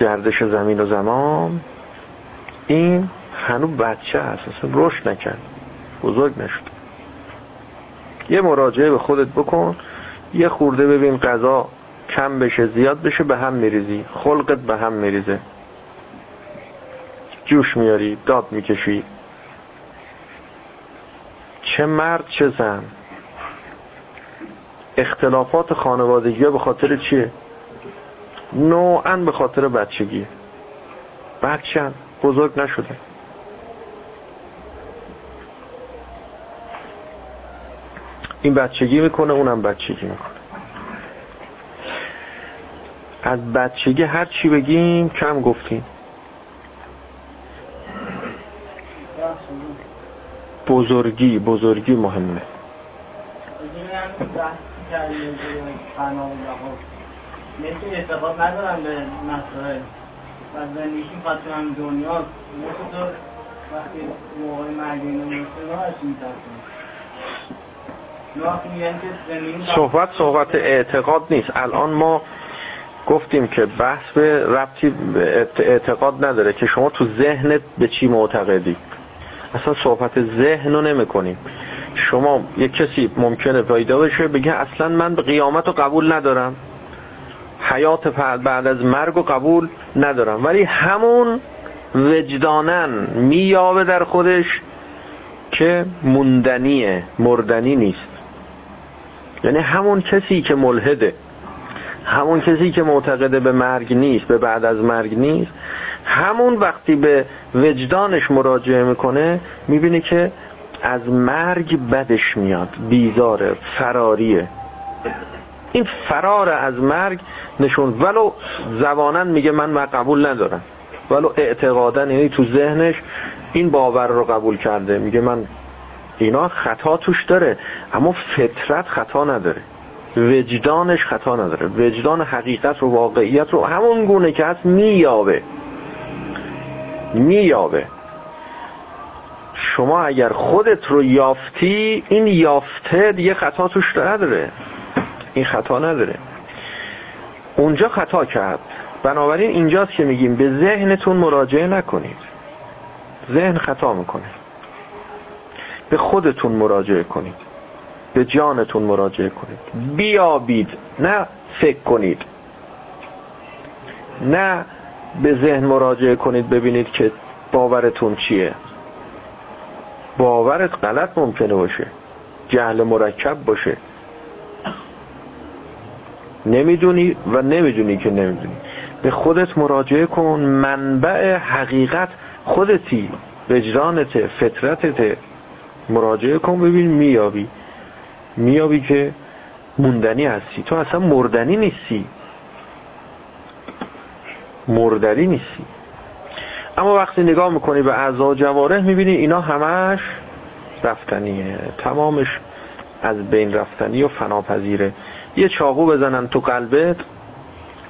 گردش زمین و زمان این هنو بچه هست اصلا رشد نکرد بزرگ نشد. یه مراجعه به خودت بکن یه خورده ببین قضا کم بشه زیاد بشه به هم میریزی خلقت به هم میریزه. جوش میاری داد می‌کشی. چه مرد چه زن. اختلافات خانوادگی به خاطر چیه؟ نوعا به خاطر بچگی بچه بزرگ نشده. این بچگی می‌کنه اونم بچگی می‌کنه. از بچگی هر چی بگیم کم گفتیم. بزرگی بزرگی مهمه. مثل اعتقاد ندارم به مسائل و زندگی خاطر هم دنیا مثل وقتی موقع مرگ اینو راهش صحبت صحبت اعتقاد نیست. الان ما گفتیم که بحث به ربطی اعتقاد نداره که شما تو ذهنت به چی معتقدی. اصلا صحبت ذهن رو نمی کنیم شما یک کسی ممکنه پیدا بشه بگه اصلا من به قیامت رو قبول ندارم. حیات بعد از مرگ رو قبول ندارم. ولی همون وجدانن میابه در خودش که موندنیه مردنی نیست. یعنی همون کسی که ملحده همون کسی که معتقده به مرگ نیست به بعد از مرگ نیست همون وقتی به وجدانش مراجعه می‌کنه می‌بینه که از مرگ بدش میاد بیزاره فراریه این فرار از مرگ نشون ولو زبانن میگه من قبول ندارم. ولو اعتقادن یعنی تو ذهنش این باور رو قبول کرده. میگه من اینا خطا توش داره اما فطرت خطا نداره. وجدانش خطا نداره. وجدان حقیقت و واقعیت رو همون گونه که هست مییابه. مییابه. شما اگر خودت رو یافتی این یافته دیگه خطا توش نداره. این خطا نداره. اونجا خطا کرد. بنابراین اینجاست که میگیم به ذهنتون مراجعه نکنید. ذهن خطا می‌کنه. به خودتون مراجعه کنید. به جانتون مراجعه کنید. بیابید. نه فکر کنید. نه به ذهن مراجعه کنید ببینید که باورتون چیه. باورت غلط ممکنه باشه. جهل مرکب باشه. نمی‌دونی و نمی‌دونی که نمی‌دونی. به خودت مراجعه کن منبع حقیقت خودتی وجدانت فطرتت مراجعه کن ببین میابی میابی که موندنی هستی. تو اصلا مردنی نیستی. مردنی نیستی. اما وقتی نگاه می‌کنی به اعضا جواره می‌بینی اینا همش رفتنیه. تمامش از بین رفتنی و فناپذیره. یه چاقو بزنن تو قلبت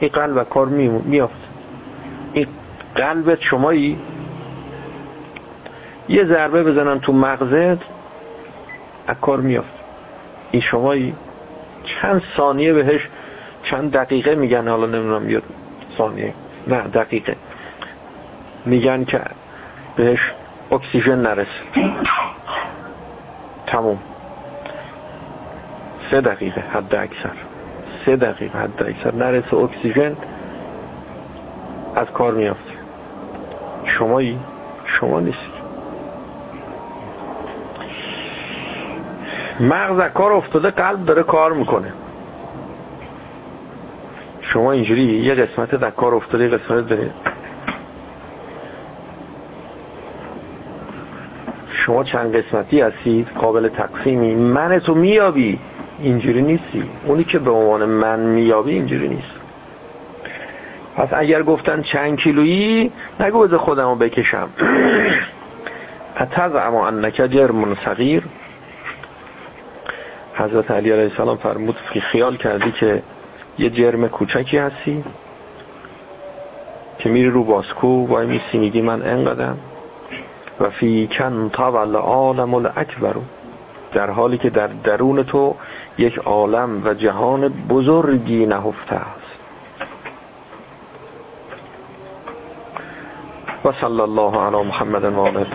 این قلب کار میافت. این قلبت شمایی. یه ضربه بزنن تو مغزت از کار میافت. این شمایی. چند ثانیه بهش چند دقیقه میگن حالا نمی‌دونم بیاد ثانیه. نه دقیقه. میگن که بهش اکسیژن نرسه. تموم. سه دقیقه حد اکثر. سه دقیقه حد اکثر. نرسه اکسیژن از کار میافته. شمایی؟ شما نیستی مغز کار افتاده قلب داره کار می‌کنه. شما اینجوری یه قسمت در کار افتاده یه قسمت داره شما چند قسمتی هستید؟ قابل تقسیمی. من تو میابی. اینجوری نیستی. اونی که به عنوان من میابی اینجوری نیست. پس اگر گفتن چند کیلویی نگو بذار خودمو بکشم. اتز اما انک جرم صغیر. حضرت علی علیه السلام فرمود که خیال کردی که یه جرم کوچکی هستی که میری رو باسکو وای میسی میگی من انقدم و فی کن طول عالم الاکبر. در حالی که در درون تو یک عالم و جهان بزرگی نهفته است. و صلی الله علی محمد و آله